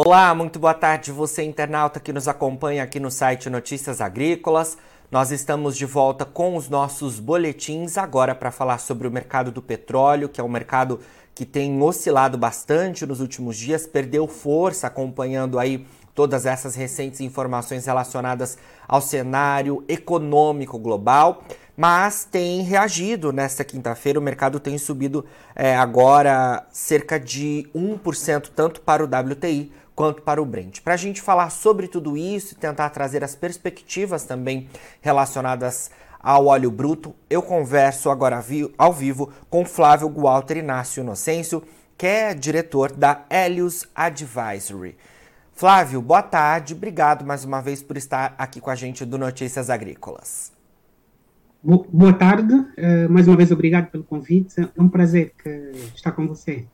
Olá, muito boa tarde, você internauta que nos acompanha aqui no site Notícias Agrícolas. Nós estamos de volta com os nossos boletins agora para falar sobre o mercado do petróleo, que é um mercado que tem oscilado bastante nos últimos dias, perdeu força acompanhando aí todas essas recentes informações relacionadas ao cenário econômico global mas tem reagido nesta quinta-feira. O mercado tem subido é, agora cerca de 1%, tanto para o WTI quanto para o Brent. Para a gente falar sobre tudo isso e tentar trazer as perspectivas também relacionadas ao óleo bruto, eu converso agora ao vivo com Flávio Walter Inácio Inocêncio, que é diretor da Helios Advisory. Flávio, boa tarde, obrigado mais uma vez por estar aqui com a gente do Notícias Agrícolas. Boa tarde, uh, mais uma vez obrigado pelo convite. É um prazer estar com você.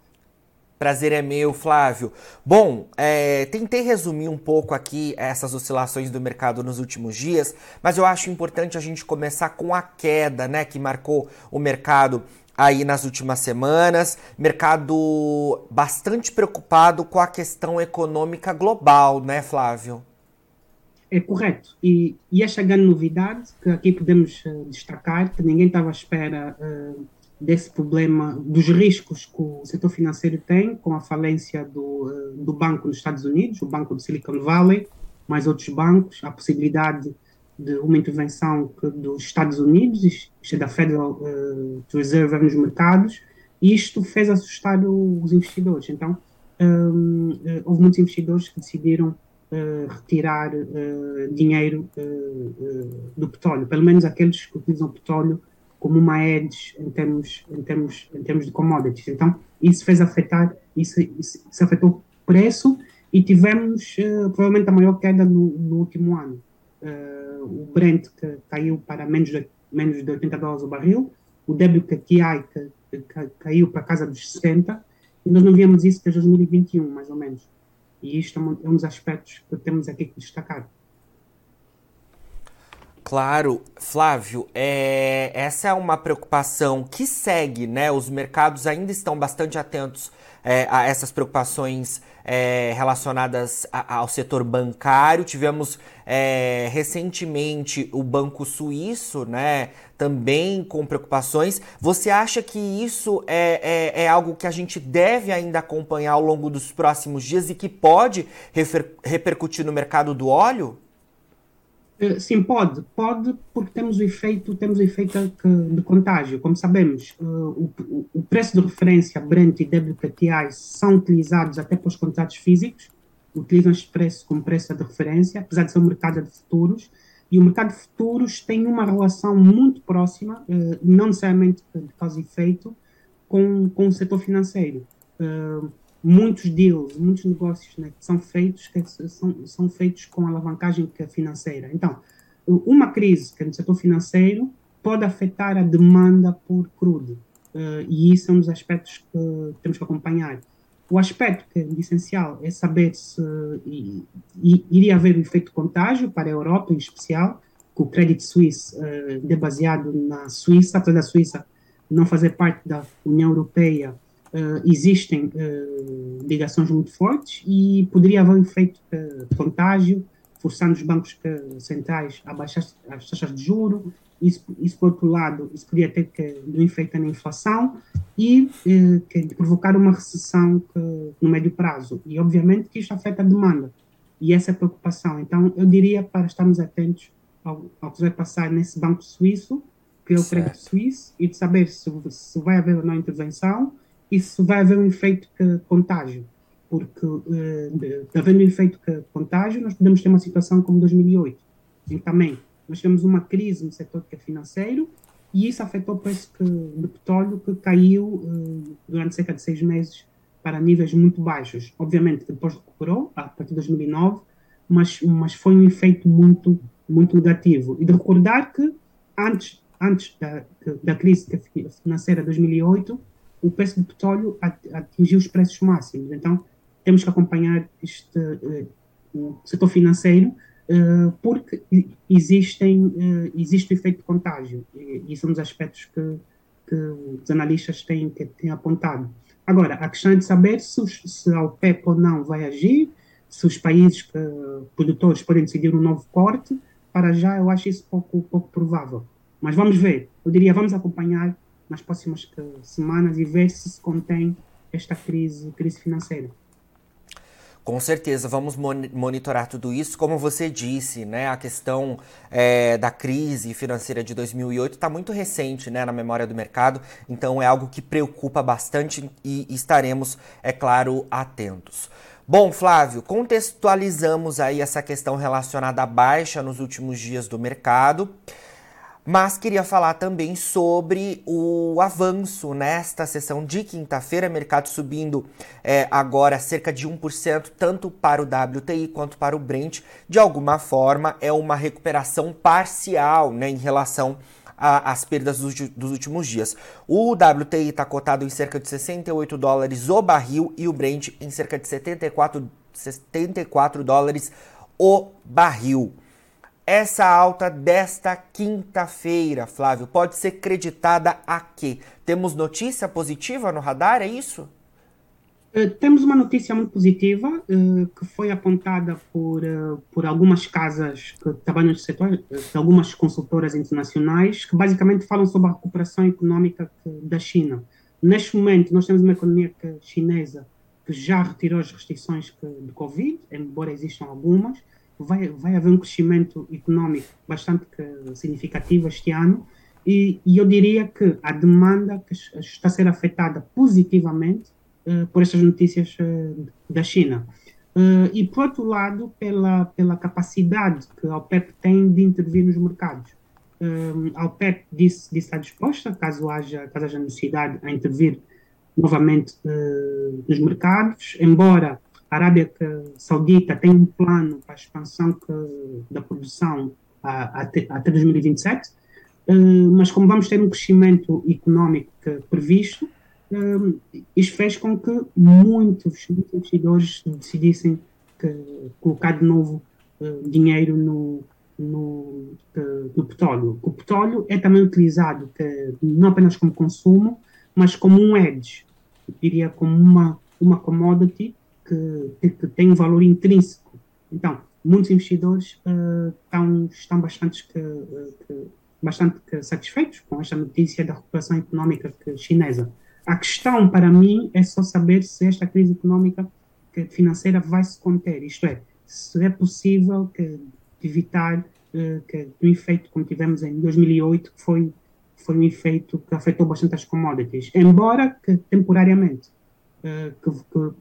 Prazer é meu, Flávio. Bom, é, tentei resumir um pouco aqui essas oscilações do mercado nos últimos dias, mas eu acho importante a gente começar com a queda, né, que marcou o mercado aí nas últimas semanas. Mercado bastante preocupado com a questão econômica global, né, Flávio? É correto. E, e esta grande novidade que aqui podemos uh, destacar, que ninguém estava à espera uh, desse problema, dos riscos que o setor financeiro tem com a falência do, uh, do banco nos Estados Unidos, o banco do Silicon Valley, mais outros bancos, a possibilidade de uma intervenção dos Estados Unidos, isto é da Federal Reserve nos mercados, e isto fez assustar os investidores. Então, um, houve muitos investidores que decidiram uh, retirar uh, dinheiro uh, do petróleo, pelo menos aqueles que utilizam petróleo como uma edge em termos, em termos, em termos de commodities. Então, isso fez afetar, isso, isso, isso afetou o preço e tivemos provavelmente a maior queda no, no último ano. o Brent que caiu para menos de, menos de 80 dólares o barril, o WTI que, que caiu para casa dos 60, e nós não víamos isso desde 2021, mais ou menos. E isto é um dos aspectos que temos aqui que destacar. Claro, Flávio, é, essa é uma preocupação que segue, né? Os mercados ainda estão bastante atentos é, a essas preocupações é, relacionadas a, ao setor bancário. Tivemos é, recentemente o Banco Suíço, né? Também com preocupações. Você acha que isso é, é, é algo que a gente deve ainda acompanhar ao longo dos próximos dias e que pode repercutir no mercado do óleo? Eh, sim, pode, pode, porque temos o efeito, temos o efeito de contágio. Como sabemos, eh, o, o preço de referência Brent e WTI são utilizados até para os contratos físicos, utilizam este preço como preço de referência, apesar de ser um mercado de futuros, e o mercado de futuros tem uma relação muito próxima, eh, não necessariamente de causa e efeito, com, com o setor financeiro muitos deals, muitos negócios né, que são feitos que são, são feitos com alavancagem financeira. Então, uma crise que é no setor financeiro pode afetar a demanda por crudo. Uh, e isso é um dos aspectos que temos que acompanhar. O aspecto que é essencial é saber se e, e, iria haver um efeito contágio para a Europa, em especial, que o Credit Suisse uh, é baseado na Suíça, apesar da Suíça não fazer parte da União Europeia, uh, existem uh, ligações muito fortes e poderia haver um efeito de contágio, forçando os bancos centrais a baixar as taxas de juro. Isso, isso, por outro lado, isso poderia ter que, um efeito na inflação e uh, que, provocar uma recessão que, no médio prazo. E, obviamente, que isto afeta a demanda. E essa é a preocupação. Então, eu diria para estarmos atentos ao, ao que vai passar nesse banco suíço, que é o Credit Suisse, e de saber se, se vai haver ou não intervenção, isso vai haver um efeito contágio, porque uh, havendo um efeito contágio, nós podemos ter uma situação como 2008, em também nós tivemos uma crise no setor que é financeiro e isso afetou o preço do petróleo que caiu uh, durante cerca de seis meses para níveis muito baixos. Obviamente depois recuperou a partir de 2009, mas, mas foi um efeito muito, muito negativo. E de recordar que antes, antes da, da crise financeira de 2008, o preço do petróleo atingiu os preços máximos. Então, temos que acompanhar este uh, o setor financeiro uh, porque existem, uh, existe o efeito de contágio e, e são os aspectos que, que os analistas têm, que, têm apontado. Agora, a questão é de saber se, se a OPEP ou não vai agir, se os países produtores podem decidir um novo corte, para já eu acho isso pouco, pouco provável. Mas vamos ver. Eu diria, vamos acompanhar nas próximas semanas e ver se se contém esta crise, crise financeira. Com certeza, vamos monitorar tudo isso. Como você disse, né, a questão é, da crise financeira de 2008 está muito recente né, na memória do mercado, então é algo que preocupa bastante e estaremos, é claro, atentos. Bom, Flávio, contextualizamos aí essa questão relacionada à baixa nos últimos dias do mercado. Mas queria falar também sobre o avanço nesta sessão de quinta-feira, mercado subindo é, agora cerca de 1%, tanto para o WTI quanto para o Brent. De alguma forma, é uma recuperação parcial né, em relação às perdas dos, dos, últimos dias. O WTI está cotado em cerca de 68 dólares o barril e o Brent em cerca de 74, 74 dólares o barril. Essa alta desta quinta-feira, Flávio, pode ser creditada a quê? Temos notícia positiva no radar, é isso? Uh, temos uma notícia muito positiva uh, que foi apontada por, uh, por algumas casas que trabalham no setor, algumas consultoras internacionais, que basicamente falam sobre a recuperação económica da China. Neste momento, nós temos uma economia que, chinesa que já retirou as restrições que, de Covid, embora existam algumas, vai, vai haver um crescimento econômico bastante significativo este ano e, e eu diria que a demanda que está a ser afetada positivamente uh, por estas notícias uh, da China. Uh, e, por outro lado, pela, pela capacidade que a OPEP tem de intervir nos mercados. a OPEP disse, disse estar disposta, caso haja, caso haja necessidade, a intervir novamente nos mercados, embora a Arábia Saudita tem um plano para a expansão que, da produção até, até 2027, uh, mas como vamos ter um crescimento económico previsto, uh, isso fez com que muitos, investidores decidissem que, colocar de novo uh, dinheiro no, no, no, petróleo. O petróleo é também utilizado que, não apenas como consumo, mas como um edge, eu diria como uma, uma commodity que, que tem um valor intrínseco. Então, muitos investidores uh, estão, estão bastante, que, que, bastante satisfeitos com esta notícia da recuperação económica chinesa. A questão para mim é só saber se esta crise económica financeira vai se conter, isto é, se é possível que, evitar uh, que o efeito como tivemos em 2008, que foi, foi um efeito que afetou bastante as commodities, embora que temporariamente, uh, que, que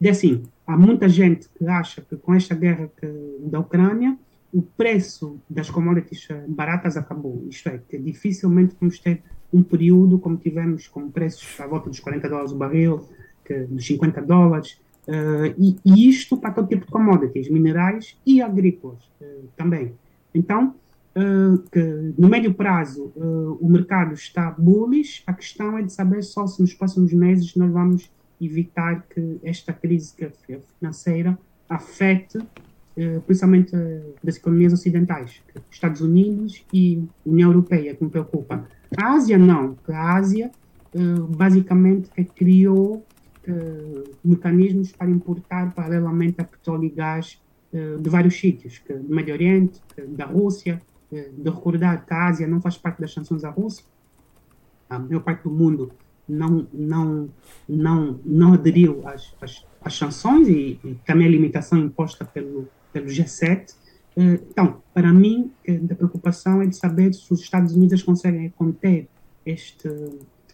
de assim, há muita gente que acha que com esta guerra que, da Ucrânia, o preço das commodities baratas acabou. Isto é, que dificilmente vamos ter um período como tivemos com preços à volta dos 40 dólares o barril, que, dos 50 dólares, uh, e, e, isto para todo tipo de commodities, minerais e agrícolas uh, também. Então, uh, que no médio prazo o mercado está bullish, a questão é de saber só se nos próximos meses nós vamos evitar que esta crise financeira afete eh, principalmente eh, das economias ocidentais, Estados Unidos e União Europeia, que me preocupa. A Ásia não, a Ásia eh, basicamente criou mecanismos para importar paralelamente a petróleo e gás de vários sítios, do Médio Oriente, da Rússia, de recordar que a Ásia não faz parte das sanções à Rússia, a maior parte do mundo não, não, não, não aderiu às, às, às sanções e, e, também a limitação imposta pelo, pelo G7. Eh, então, para mim, a preocupação é de saber se os Estados Unidos conseguem conter este,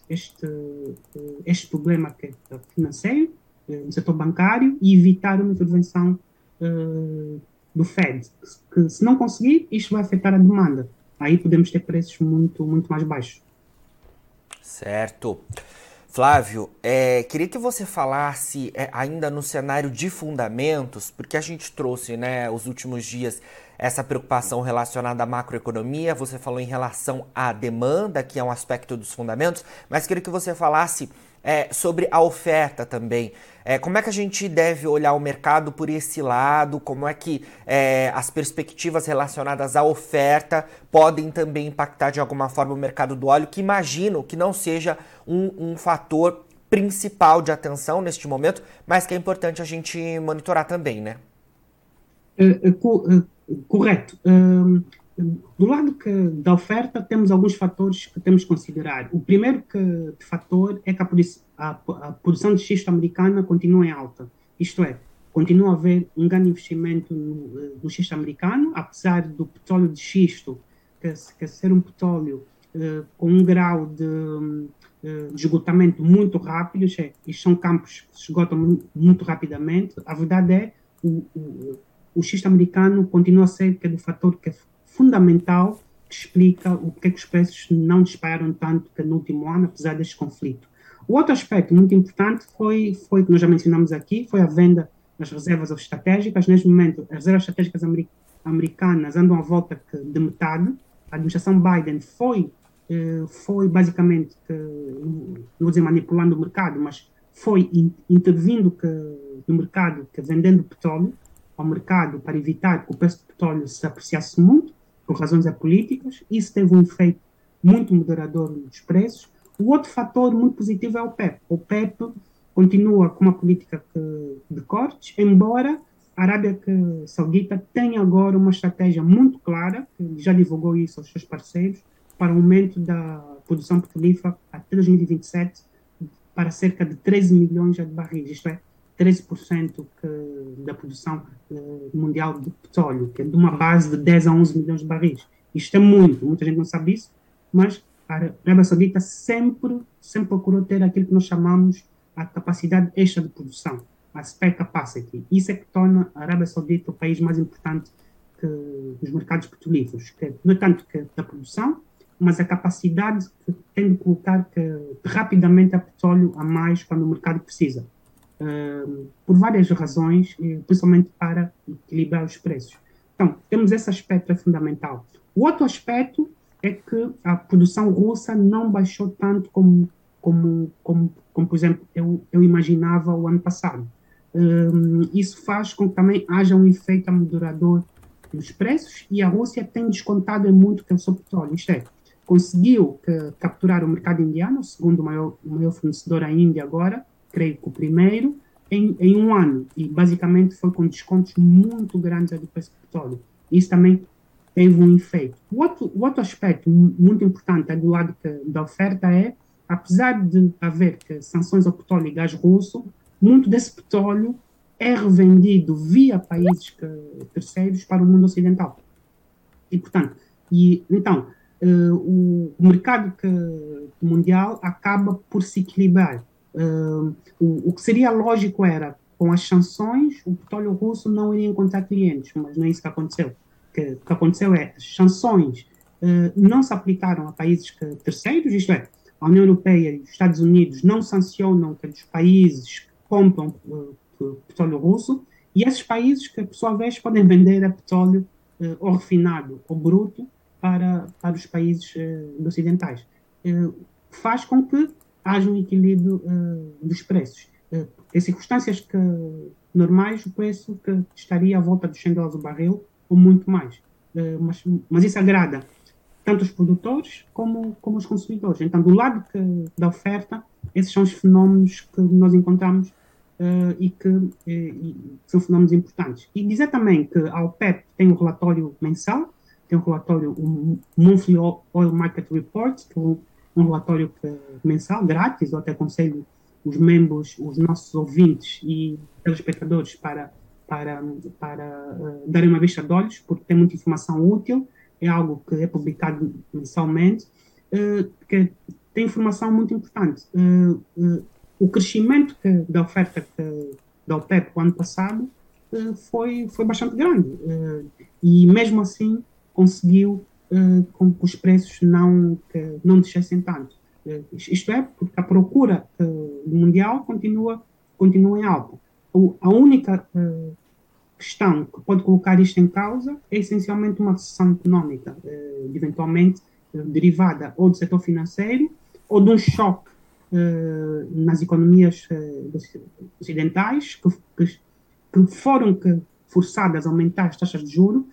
este, eh, este problema é financeiro eh, no setor bancário e evitar uma intervenção do Fed. Que, se não conseguir, isto vai afetar a demanda. Aí podemos ter preços muito, muito mais baixos. Certo. Flávio, é, queria que você falasse é, ainda no cenário de fundamentos, porque a gente trouxe, né, os últimos dias essa preocupação relacionada à macroeconomia, você falou em relação à demanda, que é um aspecto dos fundamentos, mas queria que você falasse é, sobre a oferta também. É, como é que a gente deve olhar o mercado por esse lado? Como é que é, as perspectivas relacionadas à oferta podem também impactar de alguma forma o mercado do óleo, que imagino que não seja um, um fator principal de atenção neste momento, mas que é importante a gente monitorar também, né? correto. Do lado que, da oferta, temos alguns fatores que temos que considerar. O primeiro que, fator é que a, a, a produção de xisto americana continua em alta. Isto é, continua a haver um grande investimento no, no xisto americano, apesar do petróleo de xisto que, que ser um petróleo uh, com um grau de, uh, de, esgotamento muito rápido, isto são campos que se esgotam muito, muito rapidamente, a verdade é o, o, o xisto americano continua a ser que é do fator que é fundamental que explica o que, é que os preços não dispararam tanto que no último ano, apesar deste conflito. O outro aspecto muito importante foi, foi que nós já mencionamos aqui, foi a venda das reservas estratégicas. Neste momento, as reservas estratégicas americanas andam à volta de metade a administração Biden foi, eh, foi basicamente, não vou dizer manipulando o mercado, mas foi intervindo que, no mercado, que vendendo petróleo ao mercado para evitar que o preço do petróleo se apreciasse muito, por razões políticas. Isso teve um efeito muito moderador nos preços. O outro fator muito positivo é o PEP. O PEP continua com uma política de cortes, embora a Arábia Saudita tem agora uma estratégia muito clara, já divulgou isso aos seus parceiros, para o aumento da produção petrolífera até 2027 para cerca de 13 milhões de barris, isto é, 13% que, da produção uh, mundial de petróleo, que é de uma base de 10 a 11 milhões de barris. Isto é muito, muita gente não sabe isso, mas a Arábia Saudita sempre, sempre procurou ter aquilo que nós chamamos a capacidade extra de produção a spare capacity. Isso é que torna a Arábia Saudita o país mais importante que, dos mercados petrolíferos, que não é tanto que da produção, mas a capacidade que tem de colocar que, rapidamente a petróleo a mais quando o mercado precisa. Uh, por várias razões, principalmente para equilibrar os preços. Então, temos esse aspecto é fundamental. O outro aspecto é que a produção russa não baixou tanto como, como, como, como por exemplo, eu, eu imaginava o ano passado. Um, isso faz com que também haja um efeito amodurador dos preços e a Rússia tem descontado muito que é o seu petróleo. Isto é, conseguiu que, capturar o mercado indiano, o segundo maior, maior fornecedor à Índia agora, creio que o primeiro, em, em um ano. E basicamente foi com descontos muito grandes do preço do petróleo. Isso também teve um efeito. O outro, o outro aspecto muito importante é do lado que, da oferta é, apesar de haver sanções ao petróleo e gás russo, muito desse petróleo é revendido via países que, terceiros para o mundo ocidental. E, portanto, e, então, uh, o, mercado que, mundial acaba por se equilibrar. Uh, o, o, que seria lógico era, com as sanções, o petróleo russo não iria encontrar clientes, mas não é isso que aconteceu. Que, o que aconteceu é, as sanções uh, não se aplicaram a países que, terceiros, isto é, a União Europeia e os Estados Unidos não sancionam aqueles países compram uh, petróleo russo e esses países que, por sua vez, podem vender a petróleo uh, ou refinado ou bruto para, para os países ocidentais. Faz com que haja um equilíbrio dos preços. em circunstâncias que, normais, o preço que estaria à volta dos 100 dólares o barril ou muito mais. mas, mas isso agrada tanto os produtores como, como os consumidores. Então, do lado que, da oferta, esses são os fenómenos que nós encontramos uh, e que uh, e são fenómenos importantes. E dizer também que a OPEP tem um relatório mensal, tem um relatório, um Monthly Oil Market Report, que é um, relatório mensal, grátis, eu até aconselho os membros, os nossos ouvintes e telespectadores para, para, para uh, darem uma vista de olhos, porque tem muita informação útil, é algo que é publicado mensalmente, uh, que tem informação muito importante. Uh, o crescimento que, da oferta que, da OPEP o ano passado foi, foi bastante grande. E mesmo assim conseguiu uh, com que os preços não, que não descessem tanto. isto é, porque a procura mundial continua, continua em alta. O, a única questão que pode colocar isto em causa é essencialmente uma recessão económica, eventualmente derivada ou do setor financeiro ou de um choque nas economias ocidentais, que, que, que, foram que, forçadas a aumentar as taxas de juros,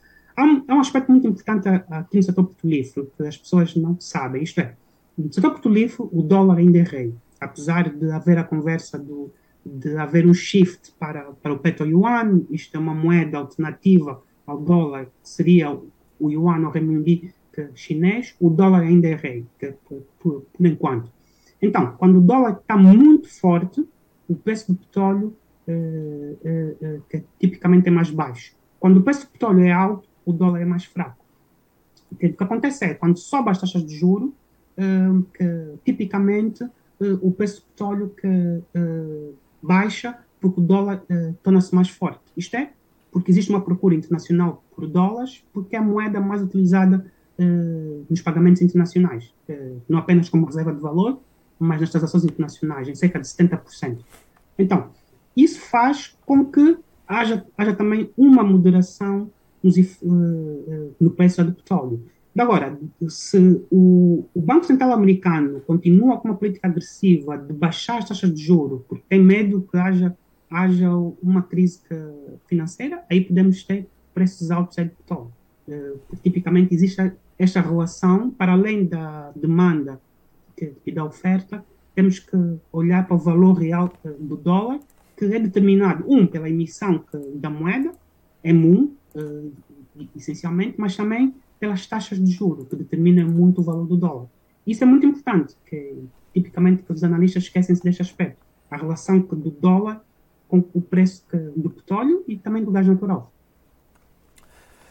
há um, há um aspecto muito importante aqui no setor petrolífero, que as pessoas não sabem, isto é, no setor petrolífero o dólar ainda é rei, apesar de haver a conversa do, de haver um shift para, para o petro-yuan, isto é uma moeda alternativa ao dólar, que seria o yuan ou renminbi chinês, o dólar ainda é rei, que, por, por, por enquanto. Então, quando o dólar está muito forte, o preço do petróleo eh, eh, eh, que tipicamente é mais baixo. Quando o preço do petróleo é alto, o dólar é mais fraco. O que acontece é, quando sobe as taxas de juros, que tipicamente o preço do petróleo que baixa porque o dólar torna-se mais forte. Isto é, porque existe uma procura internacional por dólares, porque é a moeda mais utilizada nos pagamentos internacionais, não apenas como reserva de valor, mas nas transações internacionais, em cerca de 70%. Então, isso faz com que haja, haja também uma moderação nos, uh, no preço do petróleo. Agora, se o, o, Banco Central americano continua com uma política agressiva de baixar as taxas de juro, porque tem medo que haja, haja uma crise financeira, aí podemos ter preços altos de petróleo. Uh, tipicamente existe esta relação, para além da demanda e da oferta, temos que olhar para o valor real do dólar que é determinado, um, pela emissão da moeda, M1, uh, essencialmente, mas também pelas taxas de juros, que determinam muito o valor do dólar. Isso é muito importante, que tipicamente que os analistas esquecem-se deste aspecto, a relação do dólar com o preço do petróleo e também do gás natural.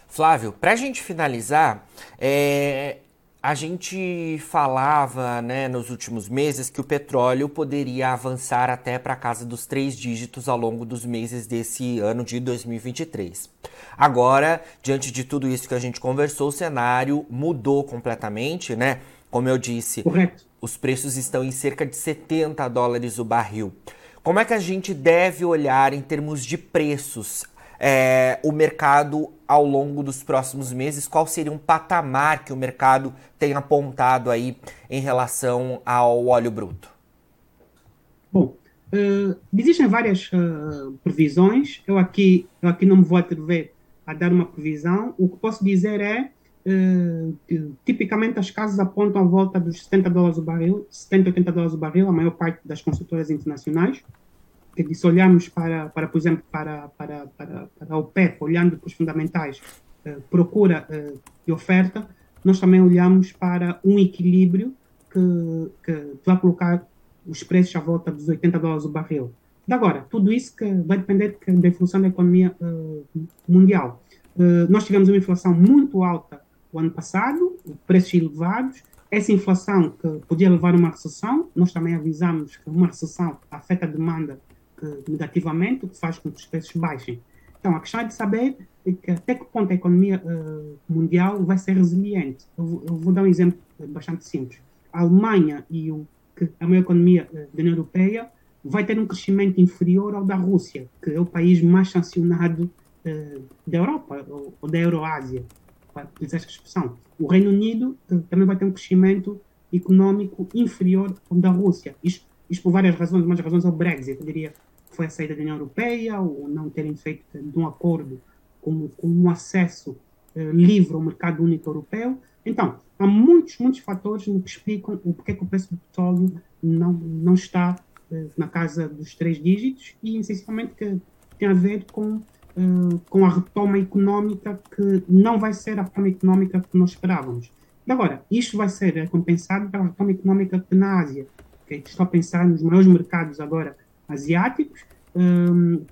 Flávio, para a gente finalizar, é, a gente falava né, nos últimos meses que o petróleo poderia avançar até para a casa dos três dígitos ao longo dos meses desse ano de 2023. Agora, diante de tudo isso que a gente conversou, o cenário mudou completamente, né? Como eu disse, Correto. os preços estão em cerca de 70 dólares o barril. Como é que a gente deve olhar em termos de preços é, o mercado ao longo dos próximos meses? Qual seria um patamar que o mercado tem apontado aí em relação ao óleo bruto? Bom, uh, existem várias uh, previsões. Eu aqui, eu aqui não me vou atrever a dar uma previsão. O que posso dizer é uh, que, tipicamente as casas apontam a volta dos 70 dólares o barril, 70, 80 dólares o barril, a maior parte das consultoras internacionais que se olharmos para, para por exemplo, para, para, para, para o PEP, olhando para os fundamentais, uh, procura uh, e oferta, nós também olhamos para um equilíbrio que, que vai colocar os preços à volta dos 80 dólares o barril. De agora, tudo isso que vai depender da evolução da economia uh, mundial. nós tivemos uma inflação muito alta o ano passado, preços elevados, essa inflação que podia levar a uma recessão, nós também avisamos que uma recessão afeta a demanda negativamente, o que faz com que os preços baixem. Então, a questão é de saber que até que ponto a economia uh, mundial vai ser resiliente. Eu, eu, vou dar um exemplo bastante simples. A Alemanha e o, que a maior economia uh, da União Europeia vai ter um crescimento inferior ao da Rússia, que é o país mais sancionado uh, da Europa, ou, ou da Euroásia, para utilizar esta expressão. O Reino Unido também vai ter um crescimento econômico inferior ao da Rússia. Isto, isto por várias razões, mas as razões é o Brexit, eu diria foi a saída da União Europeia, ou não terem feito de um acordo com, com um acesso uh, livre ao mercado único europeu. Então, há muitos, muitos fatores que explicam o porquê que o preço do petróleo não, não está uh, na casa dos três dígitos e, essencialmente, que tem a ver com, uh, com a retoma económica que não vai ser a retoma económica que nós esperávamos. Agora, isto vai ser compensado pela retoma económica que na Ásia. Okay? Estou a pensar nos maiores mercados agora asiáticos, um,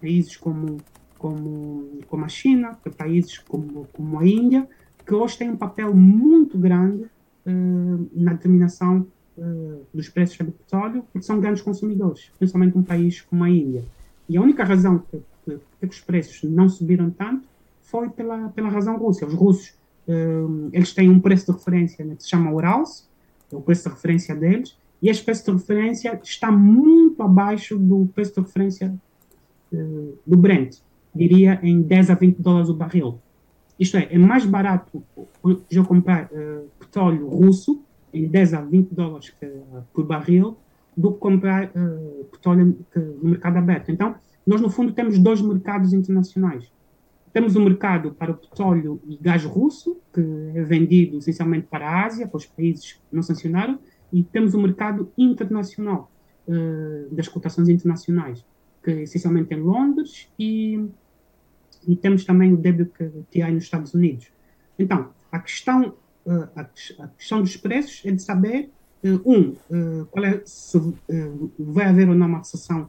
países como, como, como a China, países como, como a Índia, que hoje têm um papel muito grande uh, na determinação uh, dos preços do petróleo, porque são grandes consumidores, principalmente um país como a Índia. E a única razão que, que, que os preços não subiram tanto foi pela, pela razão russa. Os russos uh, eles têm um preço de referência né, que se chama Urals, é o preço de referência deles, e esse preço de referência está muito abaixo do preço de referência uh, do Brent, diria em 10 a 20 dólares o barril. Isto é, é mais barato eu comprar uh, petróleo russo em 10 a 20 dólares por barril do que comprar uh, petróleo no mercado aberto. Então, nós no fundo temos dois mercados internacionais. Temos o um mercado para o petróleo e gás russo, que é vendido essencialmente para a Ásia, para os países que não sancionaram, e temos um mercado internacional. uh, das cotações internacionais, que essencialmente em Londres e, e temos também o WTI nos Estados Unidos. Então, a questão, uh, a, a, questão dos preços é de saber, uh, um, qual é, se vai haver ou não uma recessão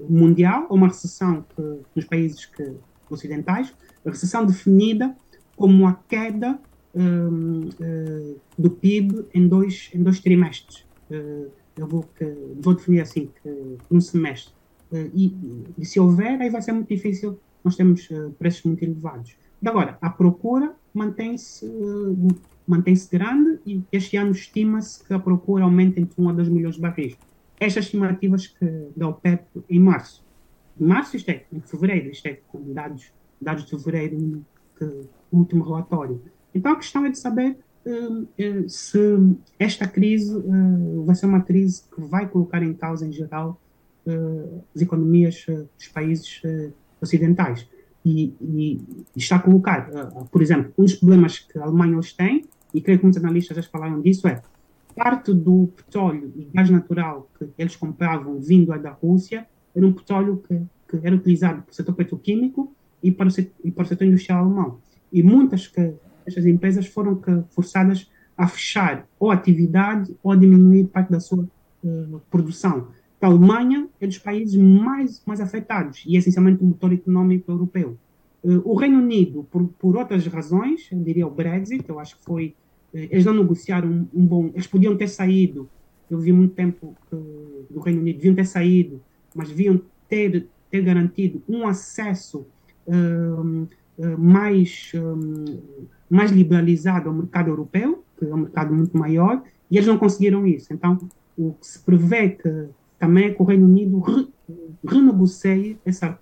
mundial ou uma recessão que, nos países que, ocidentais, a recessão definida como a queda um, uh, do PIB em dois, em dois trimestres. Uh, eu vou, que, vou definir assim, que um semestre. Uh, e, e, se houver, aí vai ser muito difícil, nós temos preços muito elevados. E agora, a procura mantém-se mantém-se grande e este ano estima-se que a procura aumenta entre 1 a 2 milhões de barris. Estas estimativas que da OPEP em março. Em março, isto é, em fevereiro, isto é, com dados, dados de fevereiro, que, o último relatório. Então a questão é de saber uh, uh, se esta crise uh, vai ser uma crise que vai colocar em causa, em geral, as economias dos países ocidentais. E, e, está a colocar, por exemplo, um dos problemas que a Alemanha hoje tem, e creio que muitos analistas já falaram disso, é parte do petróleo e gás natural que eles compravam vindo da Rússia era um petróleo que, que era utilizado para o setor petroquímico e para o setor, e para o setor industrial alemão. E muitas que estas empresas foram forçadas a fechar ou atividade ou a diminuir parte da sua uh, produção. A Alemanha é dos países mais, mais afetados e é essencialmente o motor econômico europeu. Uh, o Reino Unido, por, por outras razões, eu diria o Brexit, eu acho que foi. Uh, eles não negociaram um, um, bom. Eles podiam ter saído, eu vi muito tempo do Reino Unido, deviam ter saído, mas deviam ter, ter garantido um acesso mais mais liberalizado ao mercado europeu, que é um mercado muito maior, e eles não conseguiram isso. Então, o que se prevê que também é que o Reino Unido re, renegocie esse,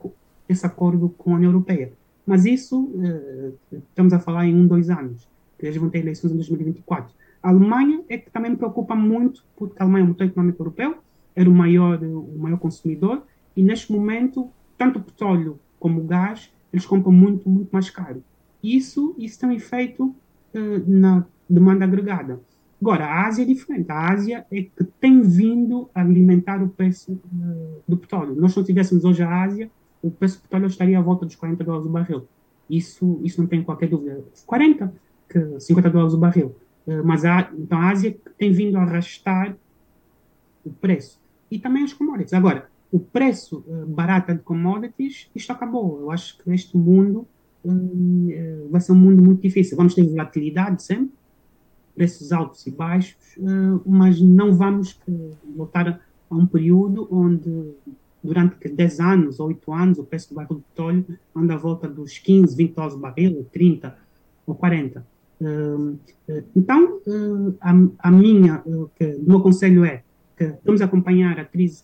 esse acordo com a União Europeia. Mas isso, eh, estamos a falar em um, dois anos, que eles vão ter eleições em 2024. A Alemanha é que também me preocupa muito, porque a Alemanha é um motor econômico europeu, era o maior, o maior consumidor, e neste momento, tanto o petróleo como o gás, eles compram muito, muito mais caro. Isso, tem um efeito uh, na demanda agregada. Agora, a Ásia é diferente. A Ásia é que tem vindo a alimentar o preço uh, do petróleo. Nós, se não tivéssemos hoje a Ásia, o preço do petróleo estaria à volta dos 40 dólares o barril. Isso, isso não tem qualquer dúvida. 40, que 50 dólares o barril. Uh, mas a, então a Ásia tem vindo a arrastar o preço. E também as commodities. Agora, o preço uh, barato de commodities, isto acabou. Eu acho que este mundo uh, vai ser um mundo muito difícil. Vamos ter volatilidade sempre, preços altos e baixos, uh, mas não vamos voltar a um período onde durante 10 anos ou 8 anos o preço do barril de petróleo anda à volta dos 15, 20 dólares o barril, 30 ou 40. Uh, então, a, minha, o meu conselho é que vamos acompanhar a crise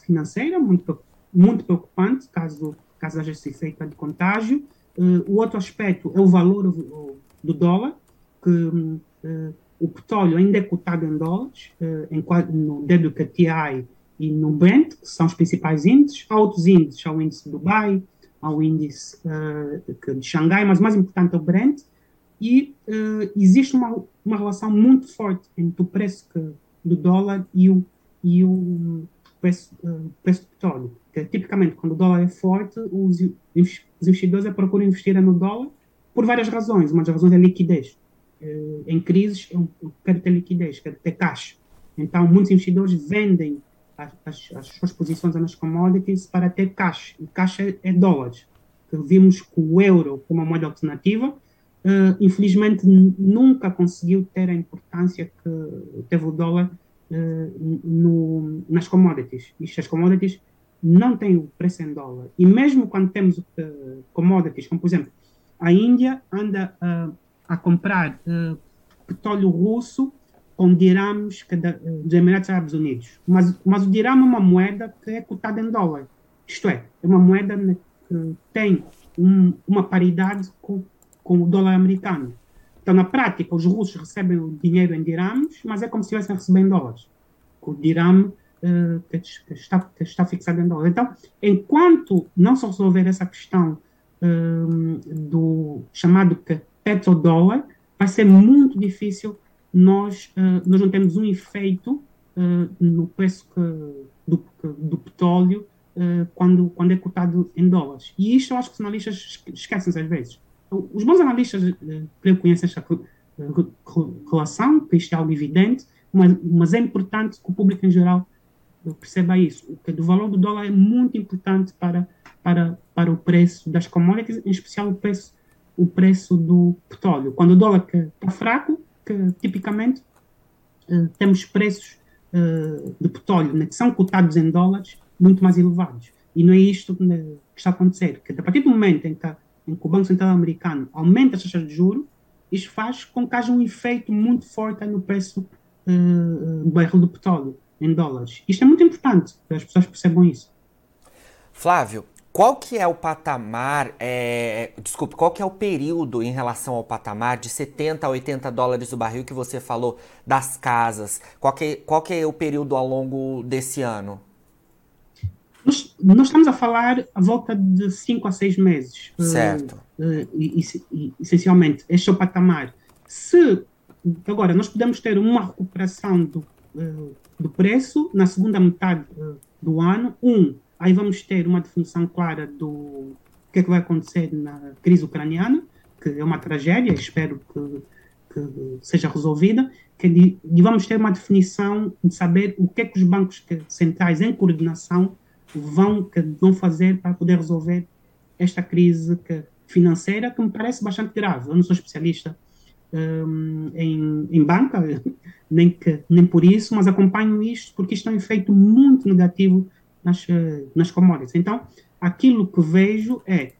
financeira, muito, muito preocupante, caso, caso haja esse efeito de contágio, Uh, o outro aspecto é o valor do dólar, que uh, o petróleo ainda é cotado em dólares, uh, em, no WTI e no Brent, que são os principais índices. Há outros índices, há o índice de Dubai, há o índice de Xangai, mas mais importante é o Brent. E existe uma, uma relação muito forte entre o preço que, do dólar e o, e o preço, preço do petróleo. Tipicamente, quando o dólar é forte, os, os investidores procuram investir no dólar por várias razões. Uma das razões é liquidez. Eh, em crises, eu quero ter liquidez, quero ter caixa. Então, muitos investidores vendem as, as, as suas posições nas commodities para ter caixa. E caixa é dólares. Vimos que o euro, como uma moeda alternativa, uh, infelizmente nunca conseguiu ter a importância que teve o dólar uh, no, nas commodities. E as commodities não tem o preço em dólar. E mesmo quando temos uh, commodities, como por exemplo, a Índia anda uh, a comprar uh, petróleo russo com dirhams dos Emirados Árabes Unidos. Mas, mas o dirham é uma moeda que é cotada em dólar. Isto é, é uma moeda que tem um, uma paridade com, com o dólar americano. Então, na prática, os russos recebem o dinheiro em dirhams, mas é como se estivessem recebendo dólares. O dirham uh, que, está, que está fixada em dólar. Então, enquanto não se resolver essa questão uh, do chamado petrodólar, vai ser muito difícil nós, uh, nós não temos um efeito uh, no preço que, do, do petróleo quando, quando é cotado em dólares. E isto eu acho que os analistas esquecem às vezes. Os bons analistas, creio que conhecem esta relação, que isto é algo evidente, mas, mas é importante que o público em geral perceba isso, que o valor do dólar é muito importante para, para, para o preço das commodities, em especial o preço, o preço do petróleo. Quando o dólar está fraco, que, tipicamente uh, temos preços uh, de petróleo né, que são cotados em dólares muito mais elevados. E não é isto né, que está a acontecer. Que a partir do momento em que, em que o Banco Central Americano aumenta as taxas de juros, isso faz com que haja um efeito muito forte no preço uh, do barril do petróleo em dólares. Isto é muito importante, que as pessoas percebam isso. Flávio, qual que é o patamar, é, desculpe, qual que é o período em relação ao patamar de 70 a 80 dólares o barril que você falou das casas? Qual que, qual que é o período ao longo desse ano? Nós, nós estamos a falar a volta de 5 a 6 meses. Certo. Uh, uh, essencialmente, este é o patamar. Se, agora, nós podemos ter uma recuperação do, do preço na segunda metade do ano. Um, aí vamos ter uma definição clara do que é que vai acontecer na crise ucraniana, que é uma tragédia, espero que, que seja resolvida, que e vamos ter uma definição de saber o que é que os bancos centrais em coordenação vão, que vão fazer para poder resolver esta crise que, financeira que me parece bastante grave. Eu não sou especialista um, em, em, banca, nem, que, nem por isso, mas acompanho isto porque isto é um efeito muito negativo nas, eh, nas commodities. Então, aquilo que vejo é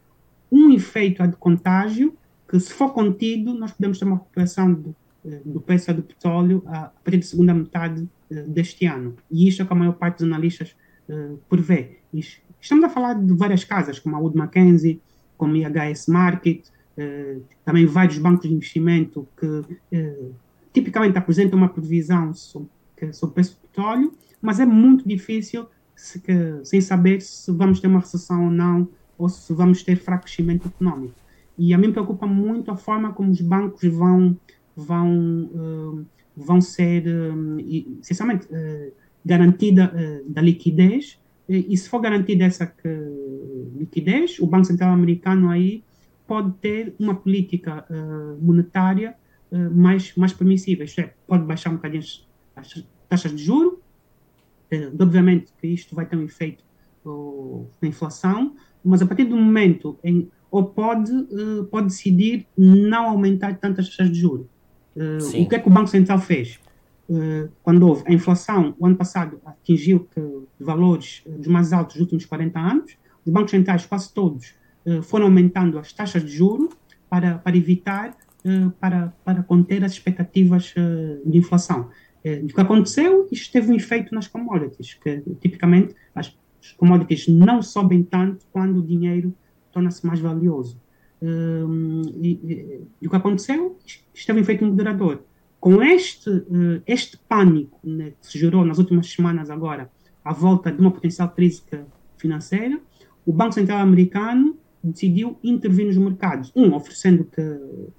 um efeito de contágio que, se for contido, nós podemos ter uma recuperação do, eh, do preço do petróleo a partir da segunda metade eh, deste ano. E isto é o que a maior parte dos analistas uh, prevê. Estamos a falar de várias casas, como a Wood Mackenzie, como a IHS Market, uh, também vários bancos de investimento que uh, tipicamente apresentam uma previsão sobre, sobre o preço do petróleo, mas é muito difícil se, que, sem saber se vamos ter uma recessão ou não, ou se vamos ter fraco crescimento econômico. E a mim preocupa muito a forma como os bancos vão, vão, uh, vão ser, um, essencialmente, uh, garantida uh, da liquidez, e, se for garantida essa liquidez, o Banco Central Americano aí pode ter uma política monetária mais, mais permissiva, isto é, pode baixar um bocadinho as, taxas de juro, obviamente que isto vai ter um efeito na inflação, mas a partir do momento em ou pode, uh, pode decidir não aumentar tantas taxas de juros. Uh, o que é que o Banco Central fez? Uh, quando houve a inflação, o ano passado atingiu que, valores dos mais altos dos últimos 40 anos, os bancos centrais, quase todos, foram aumentando as taxas de juros para, para evitar, para, para conter as expectativas de inflação. o que aconteceu, isto teve um efeito nas commodities, que tipicamente as commodities não sobem tanto quando o dinheiro torna-se mais valioso. Um, e, e, e, o que aconteceu? Esteve feito um moderador. Com este, este pânico né, que se gerou nas últimas semanas agora, à volta de uma potencial crise financeira, o Banco Central americano decidiu intervir nos mercados. Um, oferecendo que,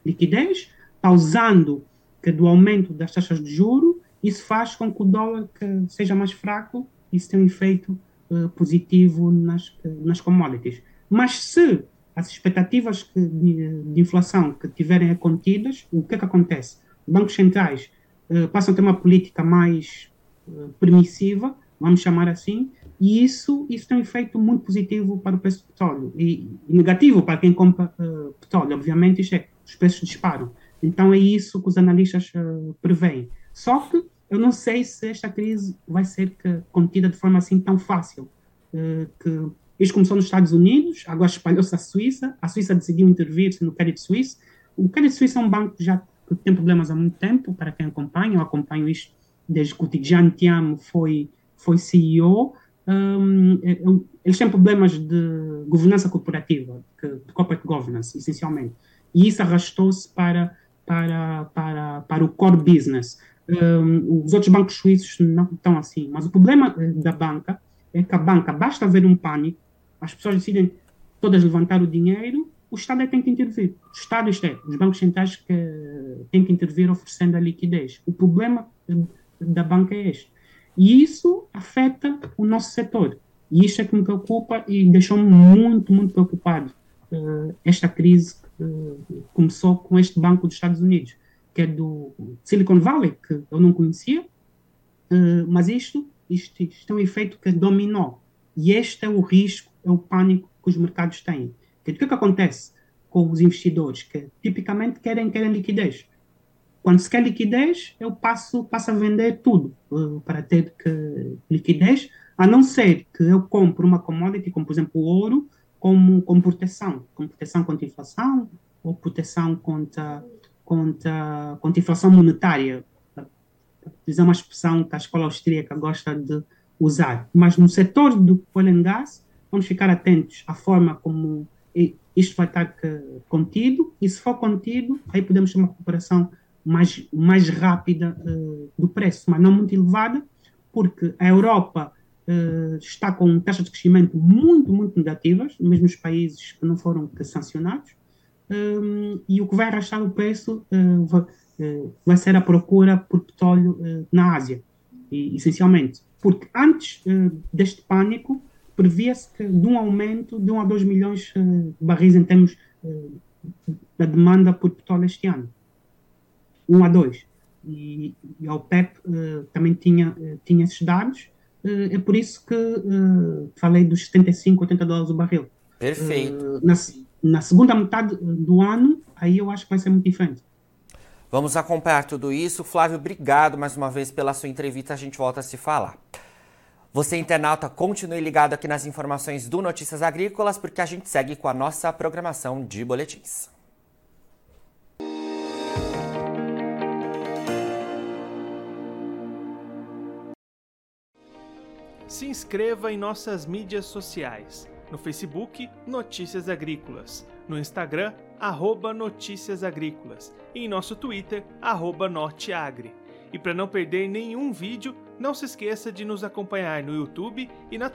liquidez, causando que do aumento das taxas de juro, isso faz com que o dólar que seja mais fraco, isso tem um efeito uh, positivo nas, nas commodities. Mas se as expectativas que, de, de, inflação que tiverem contidas, o que é que acontece? Os bancos centrais uh, passam a ter uma política mais uh, permissiva, vamos chamar assim, e isso, isso tem um efeito muito positivo para o preço do petróleo e, e negativo para quem compra uh, petróleo, obviamente, isto é, os preços disparam. Então é isso que os analistas uh, preveem. Só que eu não sei se esta crise vai ser que, contida de forma assim tão fácil, uh, que isso começou nos Estados Unidos, agora espalhou-se à Suíça. A Suíça decidiu intervir no Credit Suisse. O Credit Suisse é um banco já que tem problemas há muito tempo, para quem acompanha. Eu acompanho isto desde que o Tidjane Tiamo foi, foi CEO. Um, é, é eles têm problemas de governança corporativa, de corporate governance, essencialmente. E isso arrastou-se para, para, para, para o core business. Um, os outros bancos suíços não estão assim. Mas o problema eh, da banca é que a banca, basta haver um pânico, as pessoas decidem todas levantar o dinheiro, o Estado é que tem que intervir. O Estado, isto é, os bancos centrais que têm que intervir oferecendo a liquidez. O problema da banca é este. E isso afeta o nosso setor. E isso é que me preocupa e deixou-me muito, muito preocupado. Uh, esta crise uh, começou com este banco dos Estados Unidos, que é do Silicon Valley, que eu não conhecia, uh, mas isto, isto, isto é um efeito que dominou. E este é o risco, é o pânico que os mercados têm. Que, o que, é que acontece com os investidores? Que tipicamente querem, querem liquidez. Quando se quer liquidez, eu passo, passo a vender tudo uh, para ter que, liquidez, a não ser que eu compre uma commodity, como por exemplo o ouro, como, como proteção, como proteção contra inflação ou proteção contra, contra, contra inflação monetária. Dizer uma expressão que a escola austríaca gosta de usar. Mas no setor do oil and gas, vamos ficar atentos à forma como isto vai estar contido, e se for contido, aí podemos ter uma recuperação mais, mais rápida uh, do preço, mas não muito elevada, porque a Europa uh, está com taxas de crescimento muito, muito negativas, mesmo os países que não foram sancionados, um, eh, e o que vai arrastar o preço uh, vai, vai, ser a procura por petróleo na Ásia, e, essencialmente. Porque antes deste pânico, previa-se de um aumento de 1 a 2 milhões de barris em termos da demanda por petróleo este ano. 1 a 2. E, e a OPEP uh, também tinha, uh, tinha esses dados, uh, é por isso que falei dos 75, 80 dólares o barril. Perfeito. Na, na segunda metade do ano, aí eu acho que vai ser muito diferente. Vamos acompanhar tudo isso. Flávio, obrigado mais uma vez pela sua entrevista. A gente volta a se falar. Você, internauta, continue ligado aqui nas informações do Notícias Agrícolas, porque a gente segue com a nossa programação de boletins. Se inscreva em nossas mídias sociais. No Facebook, Notícias Agrícolas. No Instagram, arroba Notícias Agrícolas. E em nosso Twitter, arroba Norteagri. E para não perder nenhum vídeo, não se esqueça de nos acompanhar no YouTube e na